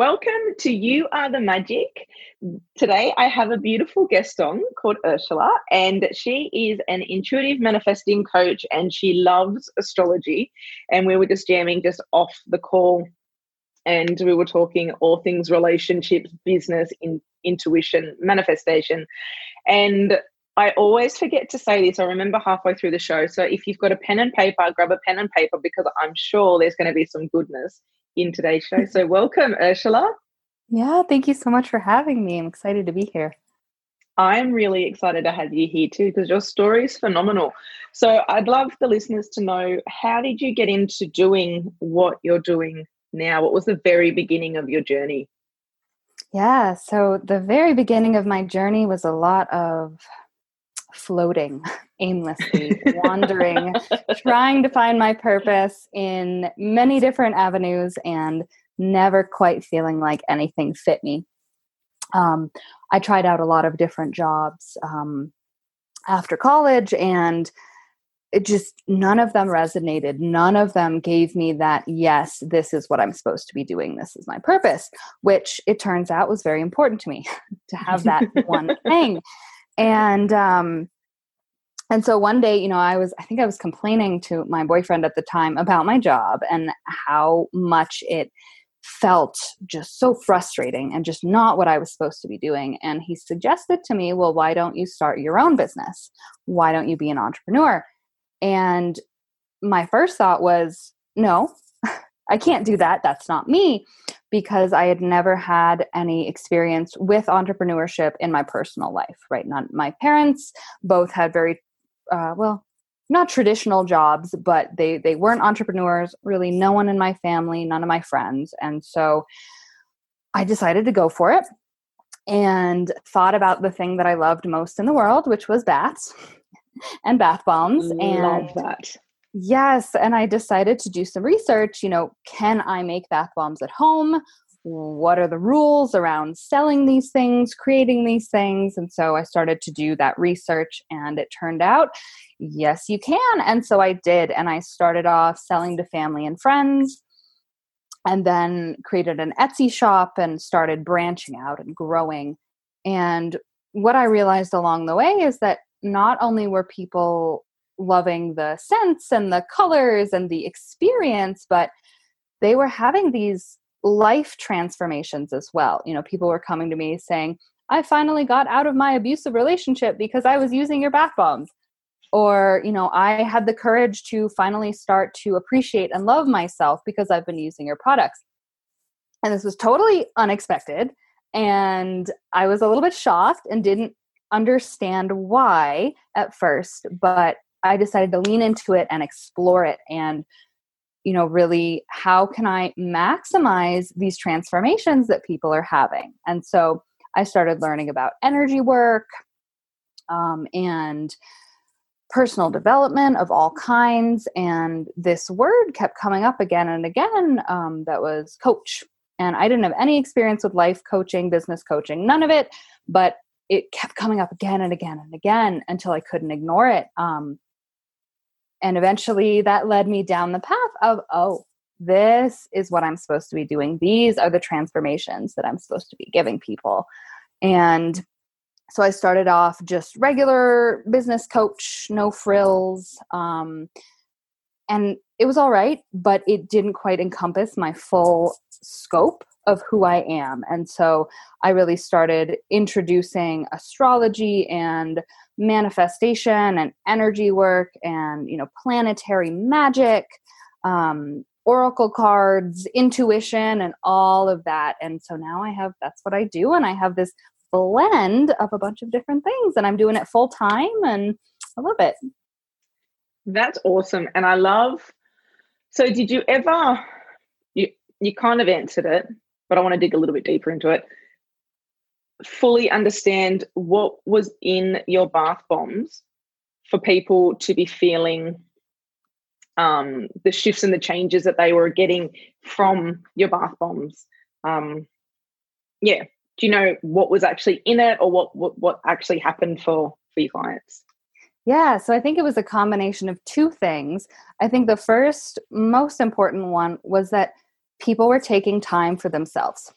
Welcome to You Are the Magic. Today I have a beautiful guest on called Ursula, and she is an intuitive manifesting coach and she loves astrology. And we were just jamming just off the call, and we were talking all things relationships, business, in, intuition, manifestation. And I always forget to say this. I remember halfway through the show. So if you've got a pen and paper, grab a pen and paper because I'm sure there's going to be some goodness in today's show. So, welcome, Ursula. Yeah, thank you so much for having me. I'm excited to be here. I'm really excited to have you here too because your story is phenomenal. So, I'd love the listeners to know how did you get into doing what you're doing now? What was the very beginning of your journey? Yeah, so the very beginning of my journey was a lot of floating aimlessly, wandering, trying to find my purpose in many different avenues and never quite feeling like anything fit me. Um, I tried out a lot of different jobs um, after college and it just none of them resonated. None of them gave me that yes this is what i'm supposed to be doing. This is my purpose which it turns out was very important to me to have that one thing and um and so one day you know i was i think i was complaining to my boyfriend at the time about my job and how much it felt just so frustrating and just not what i was supposed to be doing. And he suggested to me well why don't you start your own business? Why don't you be an entrepreneur? And my first thought was no i can't do that that's not me because i had never had any experience with entrepreneurship in my personal life right? Not my parents both had very uh, well not traditional jobs but they they weren't entrepreneurs really no one in my family none of my friends and so i decided to go for it and thought about the thing that i loved most in the world which was baths and bath bombs Love and that yes and i decided to do some research you know can i make bath bombs at home what are the rules around selling these things, creating these things. And so I started to do that research, and it turned out, yes, you can. And so I did. And I started off selling to family and friends, and then created an Etsy shop and started branching out and growing. And what I realized along the way is that not only were people loving the scents and the colors and the experience, but they were having these life transformations as well. You know, people were coming to me saying, I finally got out of my abusive relationship because I was using your bath bombs. Or, you know, I had the courage to finally start to appreciate and love myself because I've been using your products. And this was totally unexpected. And I was a little bit shocked and didn't understand why at first, but I decided to lean into it and explore it and you know really how can i maximize these transformations that people are having? And so i started learning about energy work um, and personal development of all kinds and this word kept coming up again and again um, that was coach. And i didn't have any experience with life coaching business coaching none of it but it kept coming up again and again and again until i couldn't ignore it um, and eventually that led me down the path of oh this is what i'm supposed to be doing. These are the transformations that i'm supposed to be giving people. And so i started off just regular business coach no frills um, and it was all right but it didn't quite encompass my full scope of who I am. And so I really started introducing astrology and manifestation and energy work and you know planetary magic um, oracle cards intuition and all of that and so now i have that's what i do and i have this blend of a bunch of different things and i'm doing it full time and i love it that's awesome and i love So, did you ever? You you kind of answered it, but I want to dig a little bit deeper into it. Fully understand what was in your bath bombs for people to be feeling um, the shifts and the changes that they were getting from your bath bombs. Um, yeah, do you know what was actually in it, or what what, what actually happened for for your clients? Yeah, so I think it was a combination of two things. I think the first, most important one was that people were taking time for themselves.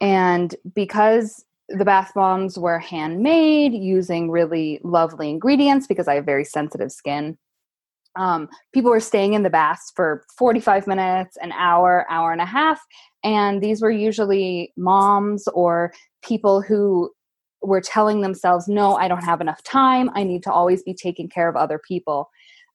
And because the bath bombs were handmade using really lovely ingredients, because I have very sensitive skin, um, people were staying in the baths for 45 minutes, an hour, hour and a half. And these were usually moms or people who were telling themselves, no, I don't have enough time. I need to always be taking care of other people.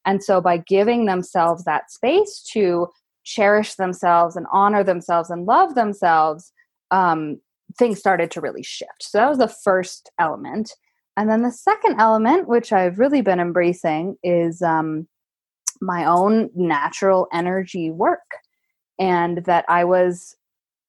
And so by giving themselves that space to cherish themselves and honor themselves and love themselves, um, things started to really shift. So that was the first element. And then the second element, which I've really been embracing, is um, my own natural energy work. And that I was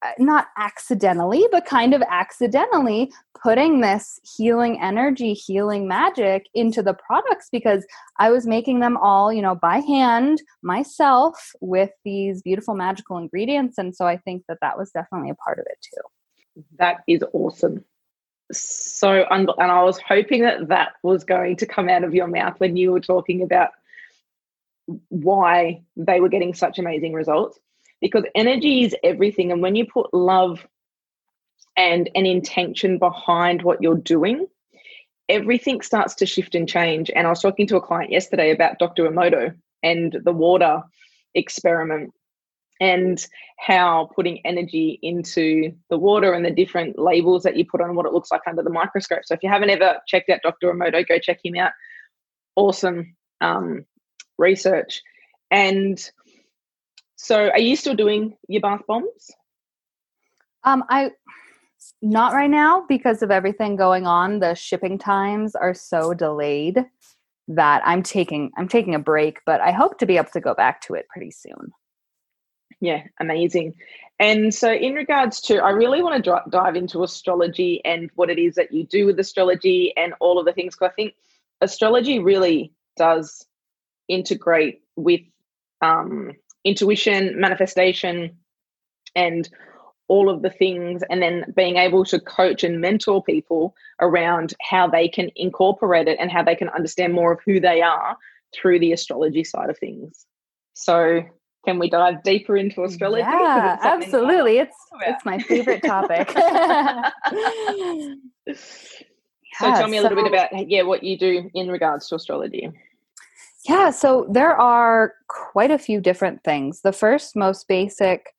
Uh, not accidentally, but kind of accidentally putting this healing energy, healing magic into the products because I was making them all, you know, by hand myself with these beautiful magical ingredients. And so I think that that was definitely a part of it too. That is awesome. So, and I was hoping that that was going to come out of your mouth when you were talking about why they were getting such amazing results because energy is everything. And when you put love and an intention behind what you're doing, everything starts to shift and change. And I was talking to a client yesterday about Dr. Emoto and the water experiment and how putting energy into the water and the different labels that you put on what it looks like under the microscope. So if you haven't ever checked out Dr. Emoto, go check him out. Awesome um, research. And so, are you still doing your bath bombs? Um, I not right now because of everything going on. The shipping times are so delayed that I'm taking I'm taking a break, but I hope to be able to go back to it pretty soon. Yeah, amazing. And so, in regards to, I really want to d- dive into astrology and what it is that you do with astrology and all of the things. Because I think astrology really does integrate with um, intuition, manifestation, and all of the things, and then being able to coach and mentor people around how they can incorporate it and how they can understand more of who they are through the astrology side of things. So, can we dive deeper into astrology? Yeah, absolutely. It's it's my favorite topic. so tell me a little bit about yeah what you do in regards to astrology. Yeah, so there are quite a few different things. The first, most basic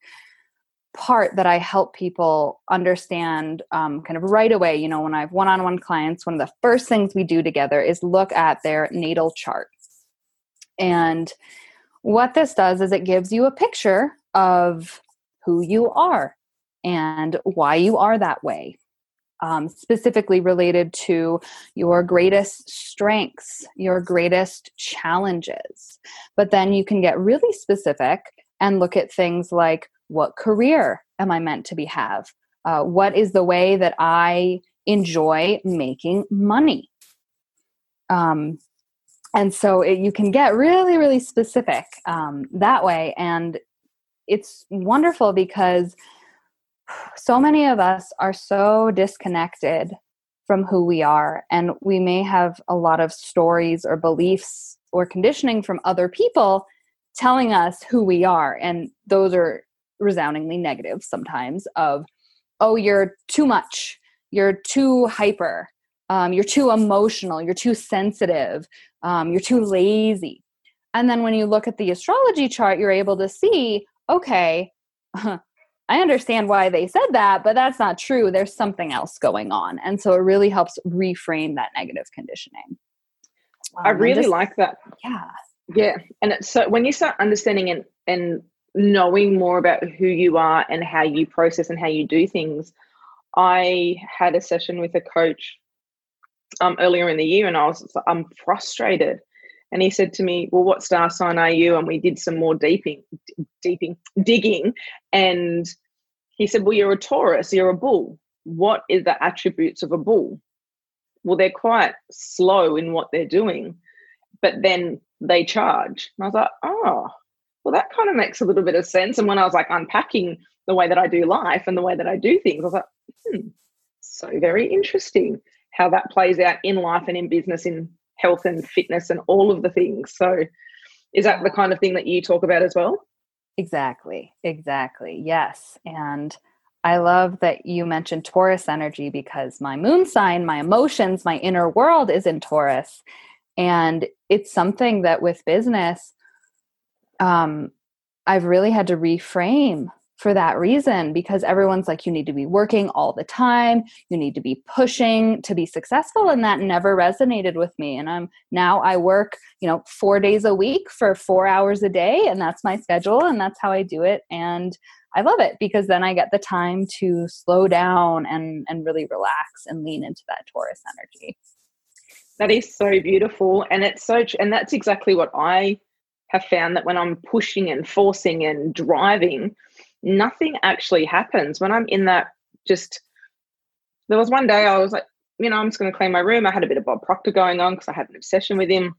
part that I help people understand um, kind of right away, you know, when I have one on one clients, one of the first things we do together is look at their natal chart. And what this does is it gives you a picture of who you are and why you are that way um, specifically related to your greatest strengths, your greatest challenges. But then you can get really specific and look at things like what career am I meant to be have? Uh, what is the way that I enjoy making money? Um, and so it, you can get really, really specific um, that way. And it's wonderful because so many of us are so disconnected from who we are and we may have a lot of stories or beliefs or conditioning from other people telling us who we are and those are resoundingly negative sometimes of oh you're too much. You're too hyper. Um, you're too emotional. You're too sensitive. Um, you're too lazy. And then when you look at the astrology chart you're able to see okay I understand why they said that, but that's not true. There's something else going on. And so it really helps reframe that negative conditioning. Um, I really just, like that. Yeah. Yeah. And so when you start understanding and, and knowing more about who you are and how you process and how you do things, I had a session with a coach um, earlier in the year and I was I'm frustrated And he said to me, Well, what star sign are you? And we did some more deeping, deeping, digging. And he said, Well, you're a Taurus, you're a bull. What is the attributes of a bull? Well, they're quite slow in what they're doing, but then they charge. And I was like, Oh, well, that kind of makes a little bit of sense. And when I was like unpacking the way that I do life and the way that I do things, I was like, hmm, so very interesting how that plays out in life and in business, in health and fitness and all of the things. So, is that the kind of thing that you talk about as well? Exactly. Exactly. Yes. And I love that you mentioned Taurus energy because my moon sign, my emotions, my inner world is in Taurus. And it's something that with business, um, I've really had to reframe for that reason because everyone's like you need to be working all the time. You need to be pushing to be successful and that never resonated with me and i'm now i work you know 4 days a week for 4 hours a day and that's my schedule and that's how i do it and i love it because then i get the time to slow down and and really relax and lean into that taurus energy. That is so beautiful and it's so and that's exactly what i have found that when i'm pushing and forcing and driving nothing actually happens when I'm in that just there was one day I was like, you know, I'm just going to clean my room. I had a bit of Bob Proctor going on because I had an obsession with him,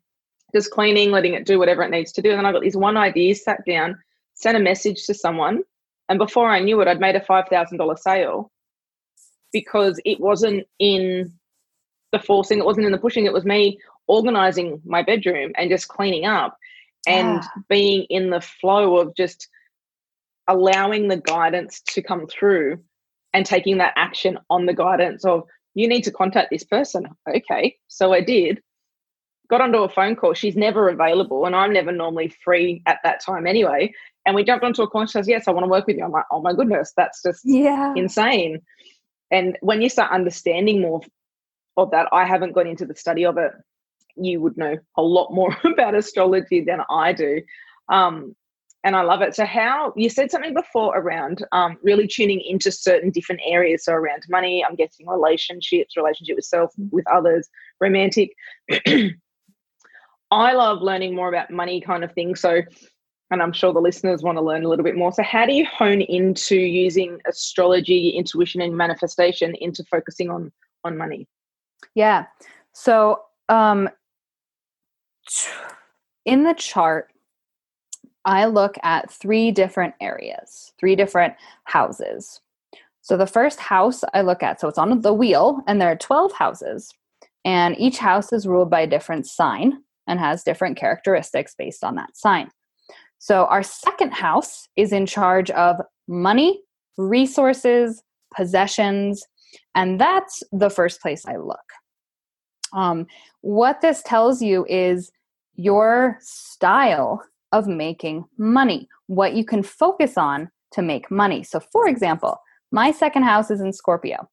just cleaning, letting it do whatever it needs to do. And then I got these one ideas, sat down, sent a message to someone. And before I knew it, I'd made a $5,000 sale because it wasn't in the forcing, it wasn't in the pushing, it was me organizing my bedroom and just cleaning up and yeah. being in the flow of just allowing the guidance to come through and taking that action on the guidance of you need to contact this person. Okay so i did. Got onto a phone call. She's never available and i'm never normally free at that time anyway. And we jumped onto a call and she says yes i want to work with you. I'm like oh my goodness that's just yeah. insane. And when you start understanding more of that i haven't got into the study of it you would know a lot more about astrology than i do. Um, and I love it. So, how you said something before around um, really tuning into certain different areas. So, around money, I'm guessing relationships, relationship with self, with others, romantic. I love learning more about money kind of thing. So, and I'm sure the listeners want to learn a little bit more. So, how do you hone into using astrology, intuition, and manifestation into focusing on on money? Yeah. So, um, in the chart, I look at three different areas, three different houses. So the first house I look at, so it's on the wheel, and there are 12 houses, and each house is ruled by a different sign and has different characteristics based on that sign. So our second house is in charge of money, resources, possessions, and that's the first place I look. Um, what this tells you is your style of making money, what you can focus on to make money. So, for example, my second house is in Scorpio.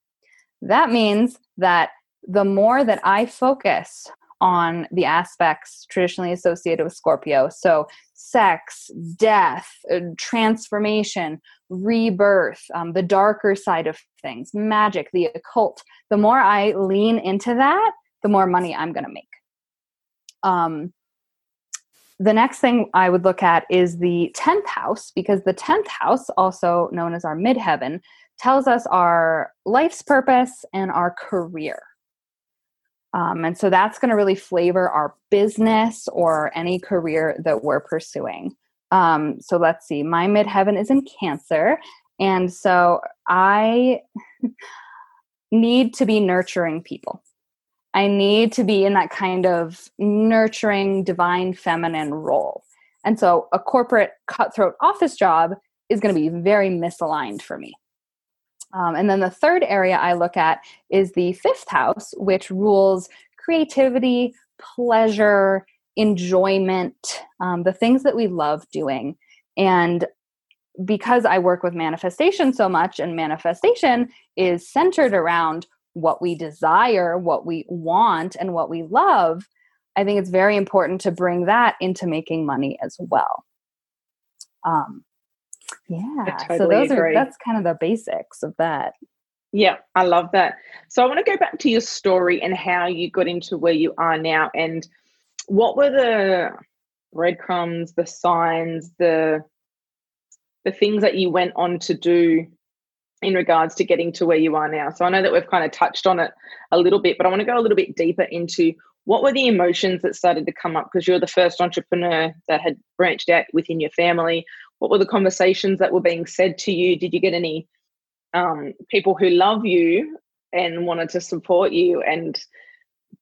That means that the more that I focus on the aspects traditionally associated with Scorpio, so sex, death, uh, transformation, rebirth, um, the darker side of things, magic, the occult, the more I lean into that, the more money I'm going to make. Um, the next thing I would look at is the 10th house, because the 10th house, also known as our midheaven, tells us our life's purpose and our career. Um, and so that's going to really flavor our business or any career that we're pursuing. Um, so let's see, my midheaven is in Cancer. And so I need to be nurturing people. I need to be in that kind of nurturing, divine feminine role. And so a corporate cutthroat office job is going to be very misaligned for me. Um, and then the third area I look at is the fifth house, which rules creativity, pleasure, enjoyment, um, the things that we love doing. And because I work with manifestation so much, and manifestation is centered around what we desire, what we want, and what we love, I think it's very important to bring that into making money as well. Um, yeah, totally so those agree. are that's kind of the basics of that. Yeah, I love that. So I want to go back to your story and how you got into where you are now. And what were the breadcrumbs, the signs, the the things that you went on to do in regards to getting to where you are now? So I know that we've kind of touched on it a little bit, but I want to go a little bit deeper into what were the emotions that started to come up? Because you're the first entrepreneur that had branched out within your family. What were the conversations that were being said to you? Did you get any um, people who love you and wanted to support you and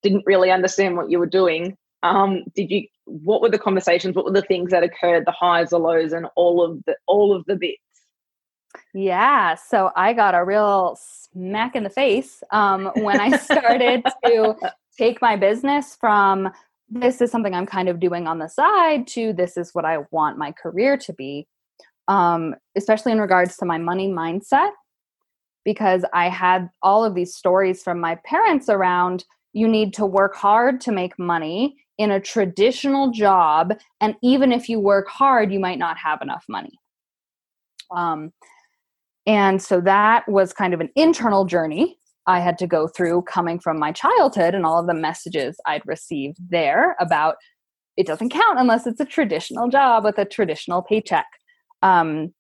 didn't really understand what you were doing? Um, did you what were the conversations? What were the things that occurred the highs the lows and all of the all of the bits yeah so i got a real smack in the face um, when i started to take my business from this is something I'm kind of doing on the side to this is what I want my career to be, um, especially in regards to my money mindset, because I had all of these stories from my parents around you need to work hard to make money in a traditional job. And even if you work hard, you might not have enough money. Um, and so that was kind of an internal journey I had to go through coming from my childhood and all of the messages I'd received there about it doesn't count unless it's a traditional job with a traditional paycheck. Um,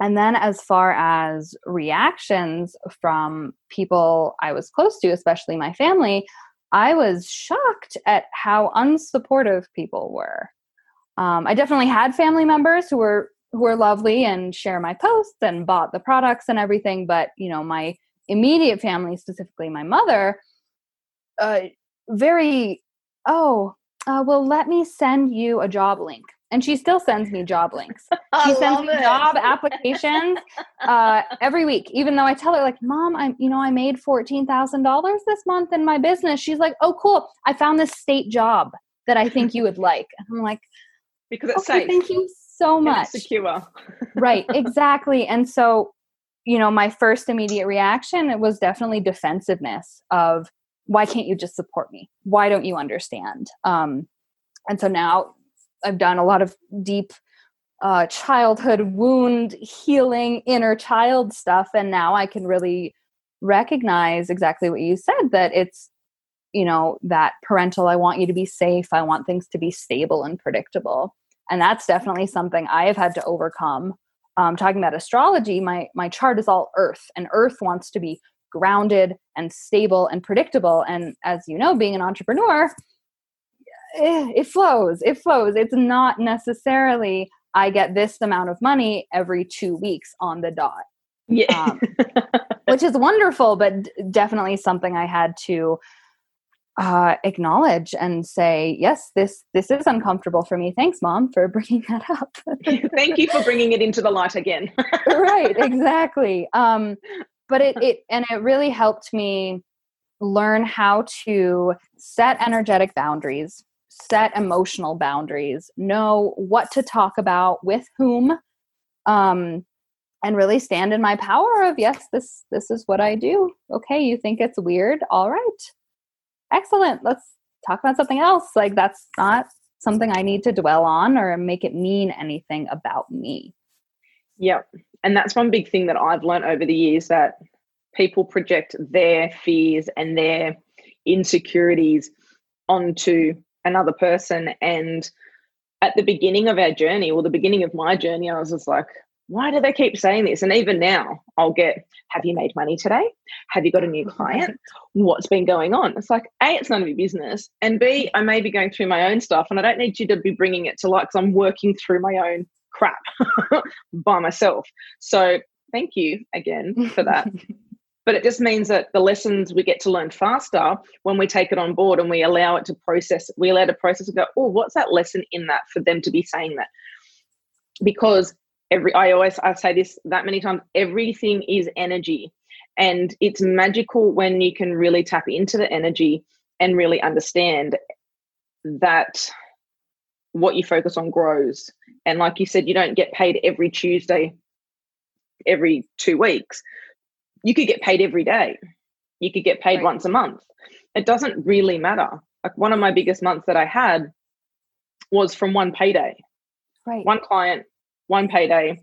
and then, as far as reactions from people I was close to, especially my family, I was shocked at how unsupportive people were. Um, I definitely had family members who were were lovely and share my posts and bought the products and everything, but you know my immediate family, specifically my mother, uh, very, oh, uh, well, let me send you a job link. And she still sends me job links. She sends me it. job applications uh, every week, even though I tell her, like, Mom, I'm, you know, I made fourteen thousand dollars this month in my business. She's like, Oh, cool! I found this state job that I think you would like. And I'm like, Because it's okay, safe. Thank you so much. secure. right, exactly. And so you know, my first immediate reaction it was definitely defensiveness of why can't you just support me? Why don't you understand? Um, and so now I've done a lot of deep uh, childhood wound healing, inner child stuff, and now I can really recognize exactly what you said that it's you know that parental i want you to be safe i want things to be stable and predictable and that's definitely something i have had to overcome um, talking about astrology, my my chart is all Earth, and Earth wants to be grounded and stable and predictable. And as you know, being an entrepreneur, eh, it flows. It flows. It's not necessarily I get this amount of money every two weeks on the dot. Yeah, um, which is wonderful, but definitely something I had to uh, acknowledge and say, yes, this this is uncomfortable for me. Thanks, mom, for bringing that up. Thank you for bringing it into the light again. right, exactly. Um, but it it and it really helped me learn how to set energetic boundaries, set emotional boundaries, know what to talk about with whom, um, and really stand in my power of yes, this this is what I do. Okay, you think it's weird? All right excellent. Let's talk about something else. Like that's not something i need to dwell on or make it mean anything about me. Yep. and that's one big thing that i've learned over the years that people project their fears and their insecurities onto another person. And at the beginning of our journey or the beginning of my journey i was just like why do they keep saying this? And even now, I'll get, have you made money today? Have you got a new mm-hmm. client? What's been going on? It's like, A, it's none of your business. And B, I may be going through my own stuff and I don't need you to be bringing it to light because I'm working through my own crap by myself. So thank you again for that. but it just means that the lessons we get to learn faster when we take it on board and we allow it to process, we allow it to process and go, oh, what's that lesson in that for them to be saying that? Because every i always i say this that many times everything is energy. And it's magical when you can really tap into the energy and really understand that what you focus on grows. And like you said you don't get paid every tuesday every two weeks. You could get paid every day. You could get paid right. once a month. It doesn't really matter. Like one of my biggest months that i had was from one payday. Right. One client one payday,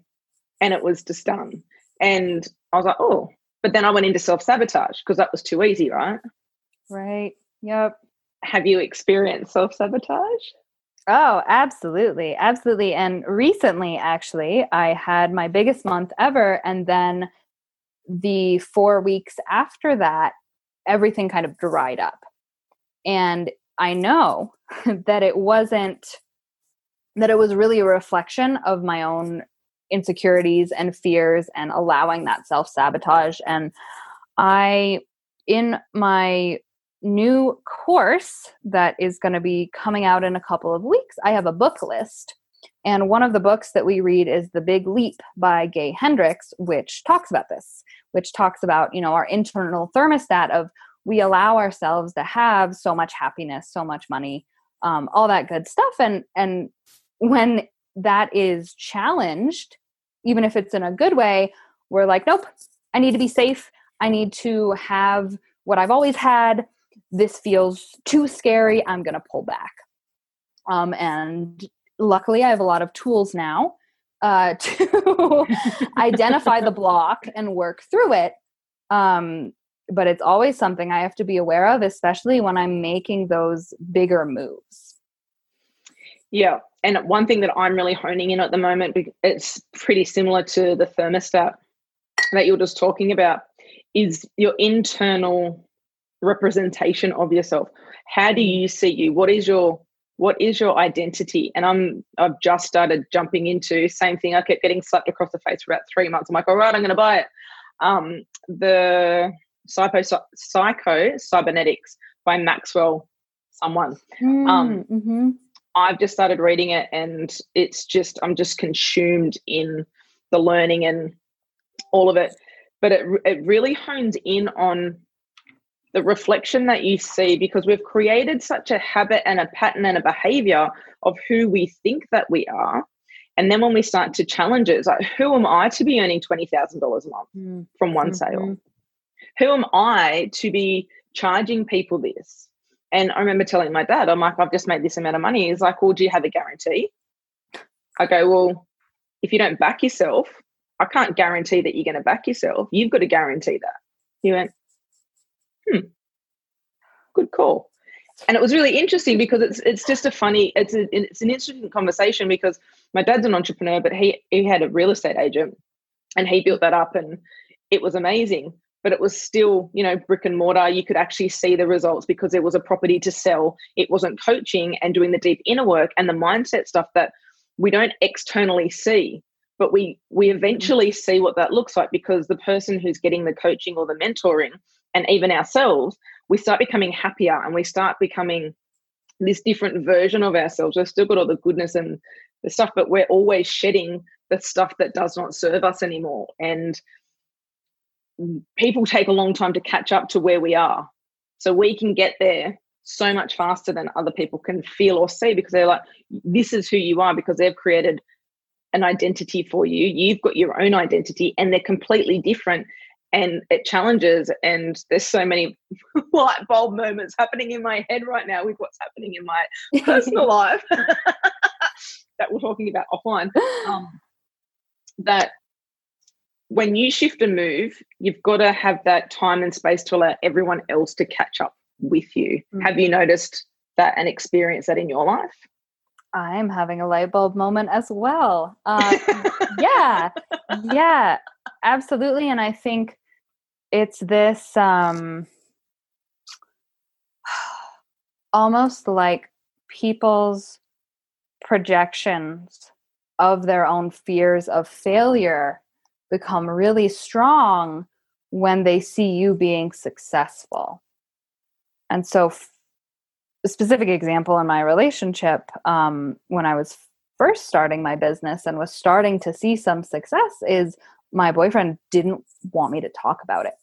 and it was just done. And I was like, oh, but then I went into self sabotage because that was too easy, right? Right. Yep. have you experienced self sabotage? Oh, absolutely. Absolutely. And recently, actually, I had my biggest month ever. And then the four weeks after that, everything kind of dried up. And I know that it wasn't, that it was really a reflection of my own insecurities and fears and allowing that self sabotage. And I, in my new course that is going to be coming out in a couple of weeks, I have a book list. And one of the books that we read is The Big Leap by Gay Hendricks, which talks about this, which talks about, you know, our internal thermostat of we allow ourselves to have so much happiness, so much money, um, all that good stuff. And and when that is challenged, even if it's in a good way, we're like, nope, I need to be safe. I need to have what I've always had. This feels too scary. I'm going to pull back. Um, and luckily i have a lot of tools now uh, to identify the block and work through it. Um, but it's always something i have to be aware of especially when i'm making those bigger moves. Yeah and one thing that i'm really honing in at the moment it's pretty similar to the thermostat that you're just talking about is your internal representation of yourself. How do you see you? What is your what is your identity? And i'm i've just started jumping into same thing. I kept getting slapped across the face for about three months. I'm like all right i'm going to buy it. Um the psycho psycho cybernetics by maxwell someone. Mm, um mm-hmm. I've just started reading it and it's just i'm just consumed in the learning and all of it but it, it really hones in on the reflection that you see because we've created such a habit and a pattern and a behavior of who we think that we are. And then when we start to challenge it, it's like, who am I to be earning $20,000 a month mm. from one mm-hmm. sale? Who am I to be charging people this? And I remember telling my dad, I'm like, I've just made this amount of money. He's like, well, do you have a guarantee? I go, well, if you don't back yourself, I can't guarantee that you're going to back yourself. You've got to guarantee that. He went, hmm, good call. And it was really interesting because it's it's just a funny it's a, it's an interesting conversation because my dad's an entrepreneur, but he he had a real estate agent, and he built that up, and it was amazing. But it was still, you know, brick and mortar. You could actually see the results because there was a property to sell. It wasn't coaching and doing the deep inner work and the mindset stuff that we don't externally see but we we eventually mm. see what that looks like because the person who's getting the coaching or the mentoring and even ourselves, we start becoming happier and we start becoming this different version of ourselves. We've still got all the goodness and the stuff, but we're always shedding the stuff that does not serve us anymore. And people take a long time to catch up to where we are. So we can get there so much faster than other people can feel or see because they're like, this is who you are because they've created an identity for you. You've got your own identity and they're completely different and it challenges and there's so many light bulb moments happening in my head right now with what's happening in my personal life that we're talking about offline um, that when you shift and move you've got to have that time and space to allow everyone else to catch up with you. Mm-hmm. have you noticed that and experienced that in your life? I'm having a light bulb moment as well. Uh, yeah yeah absolutely and i think it's this um almost like people's projections of their own fears of failure become really strong when they see you being successful. And so, f- a specific example in my relationship, um, when I was first starting my business and was starting to see some success, is my boyfriend didn't want me to talk about it.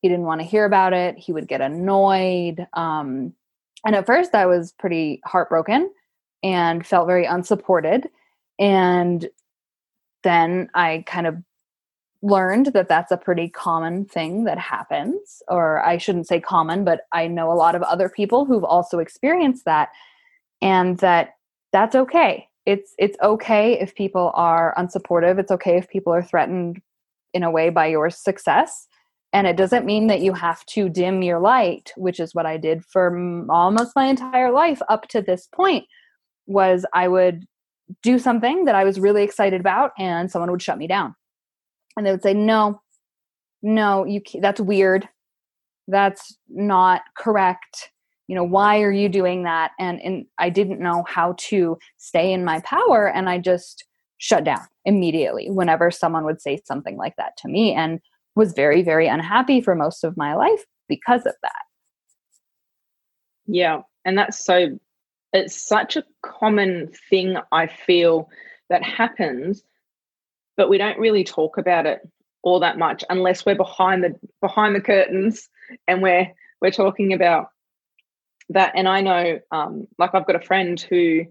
He didn't want to hear about it. He would get annoyed. Um, and at first, I was pretty heartbroken and felt very unsupported. And then I kind of learned that that's a pretty common thing that happens. Or I shouldn't say common, but I know a lot of other people who've also experienced that. And that that's okay. It's it's okay if people are unsupportive. It's okay if people are threatened in a way by your success and it doesn't mean that you have to dim your light which is what i did for almost my entire life up to this point was i would do something that i was really excited about and someone would shut me down. And they would say no no you that's weird. That's not correct. You know why are you doing that? And and i didn't know how to stay in my power and i just shut down immediately whenever someone would say something like that to me and was very very unhappy for most of my life because of that. Yeah and that's so it's such a common thing i feel that happens but we don't really talk about it all that much unless we're behind the behind the curtains and we're we're talking about that and i know um like i've got a friend who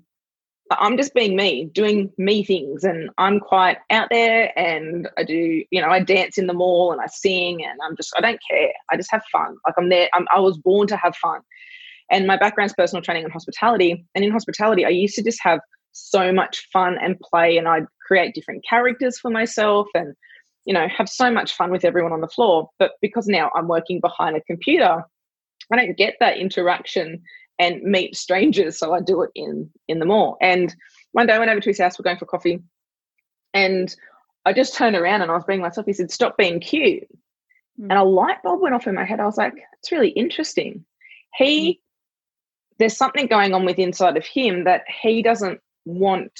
I'm just being me, doing me things, and I'm quite out there. And I do, you know, I dance in the mall and I sing, and I'm just, I don't care. I just have fun. Like I'm there. I'm, I was born to have fun, and my background's personal training and hospitality. And in hospitality, I used to just have so much fun and play, and I'd create different characters for myself, and you know, have so much fun with everyone on the floor. But because now I'm working behind a computer, I don't get that interaction and meet strangers. So I do it in in the mall. And one day I went over to his house, we're going for coffee, and I just turned around and I was being myself. He said, "Stop being cute." Mm. And a light bulb went off in my head. I was like, "It's really interesting." He, mm. There's something going on with inside of him that he doesn't want,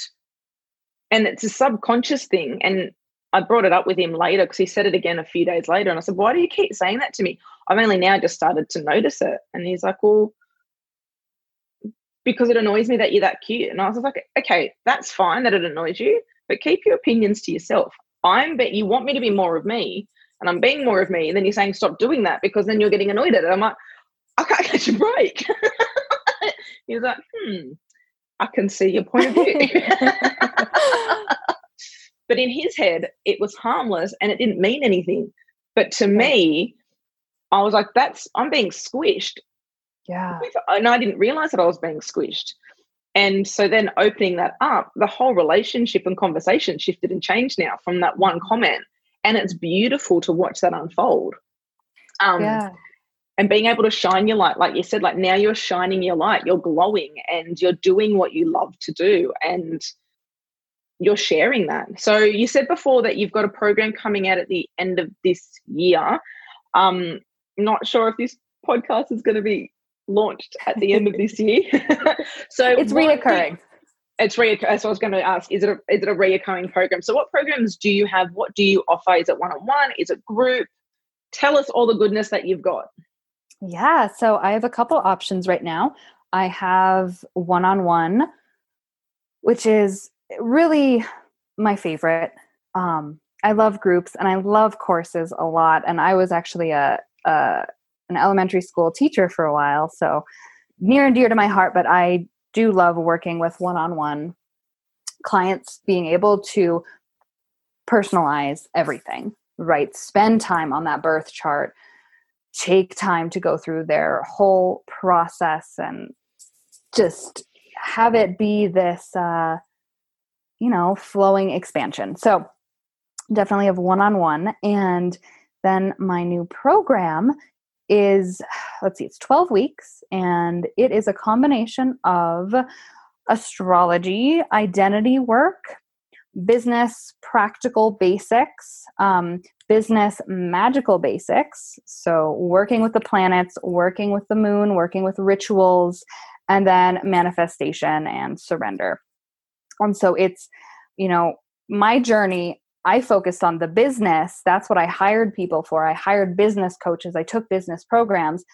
and it's a subconscious thing. And I brought it up with him later because he said it again a few days later, and I said, "Why do you keep saying that to me?" I've only now just started to notice it, and he's like, "Well." because it annoys me that you're that cute. And I was like, okay, that's fine that it annoys you, but keep your opinions to yourself. I'm but you want me to be more of me, and I'm being more of me, and then you're saying stop doing that because then you're getting annoyed at it. I'm like, I can't catch a break. He's like, hmm, I can see your point of view. but in his head, it was harmless and it didn't mean anything. But to me, I was like, that's I'm being squished yeah. And I didn't realize that I was being squished. And so then opening that up, the whole relationship and conversation shifted and changed now from that one comment. And it's beautiful to watch that unfold. Um, yeah. And being able to shine your light, like you said, like now you're shining your light, you're glowing and you're doing what you love to do. And you're sharing that. So you said before that you've got a program coming out at the end of this year. Um, not sure if this podcast is going to be launched at the end of this year. so it's reoccurring. It's reoccurring. So I was going to ask: Is it a is it a reoccurring program? So what programs do you have? What do you offer? Is it one on one? Is it group? Tell us all the goodness that you've got. Yeah. So I have a couple options right now. I have one on one, which is really my favorite. Um, I love groups and I love courses a lot. And I was actually a, a an elementary school teacher for a while, so near and dear to my heart, but I do love working with one on one clients, being able to personalize everything, right? Spend time on that birth chart, take time to go through their whole process and just have it be this, uh, you know, flowing expansion. So, definitely have one on one. And then my new program is let's see it's 12 weeks and it is a combination of astrology identity work business practical basics um, business magical basics so working with the planets working with the moon working with rituals and then manifestation and surrender and so it's you know my journey I focused on the business. That's what I hired people for. I hired business coaches, I took business programs.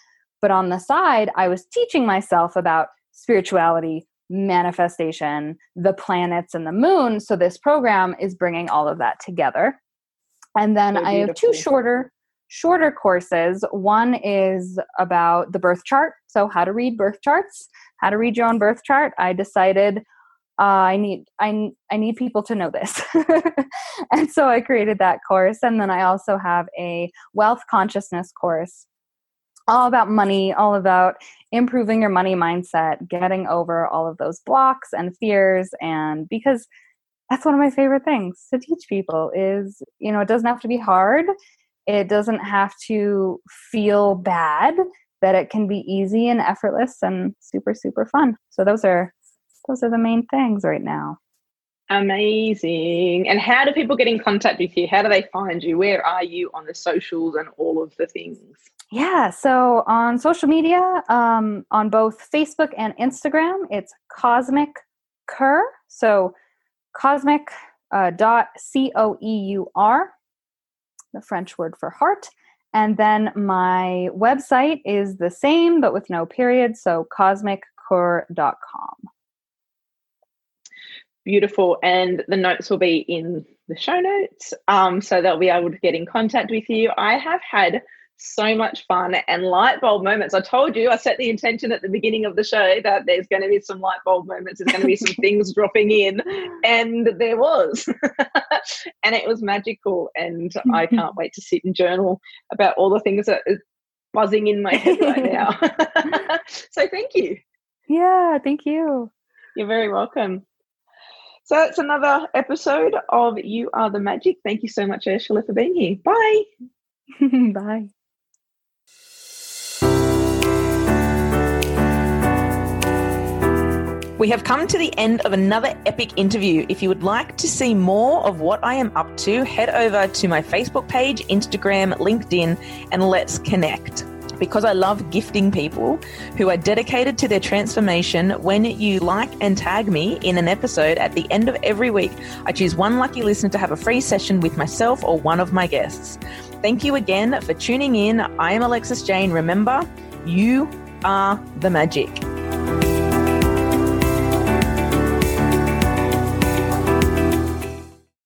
But on the side, I was teaching myself about spirituality, manifestation, the planets, and the moon. So this program is bringing all of that together. And then I have two shorter shorter courses. One is about the birth chart, so how to read birth charts, how to read your own birth chart. I decided uh, I need I I need people to know this, and so I created that course. And then I also have a wealth consciousness course, all about money, all about improving your money mindset, getting over all of those blocks and fears, and because that's one of my favorite things to teach people is you know it doesn't have to be hard it doesn't have to feel bad, that it can be easy and effortless and super, super fun. So those are those are the main things right now. Amazing. And how do people get in contact with you? How do they find you? Where are you on the socials and all of the things? Yeah, so on social media, um, on both Facebook and Instagram, it's Cosmic Coeur. So cosmic uh, dot C O E U R, the French word for heart. And then my website is the same, but with no period. So cosmiccoeur.com. Beautiful. And the notes will be in the show notes. Um, so they'll be able to get in contact with you. I have had so much fun and light bulb moments. I told you, I set the intention at the beginning of the show that there's going to be some light bulb moments, there's going to be some things dropping in, and there was. and it was magical. And I can't wait to sit and journal about all the things that are buzzing in my head right now. so thank you. Yeah, thank you. You're very welcome. So that's another episode of You Are the Magic. Thank you so much, Ursula, for being here. Bye. Bye. We have come to the end of another epic interview. If you would like to see more of what I am up to, head over to my Facebook page, Instagram, LinkedIn, and let's connect because I love gifting people who are dedicated to their transformation. When you like and tag me in an episode at the end of every week, I choose one lucky listener to have a free session with myself or one of my guests. Thank you again for tuning in. I am Alexis Jane. Remember, you are the magic.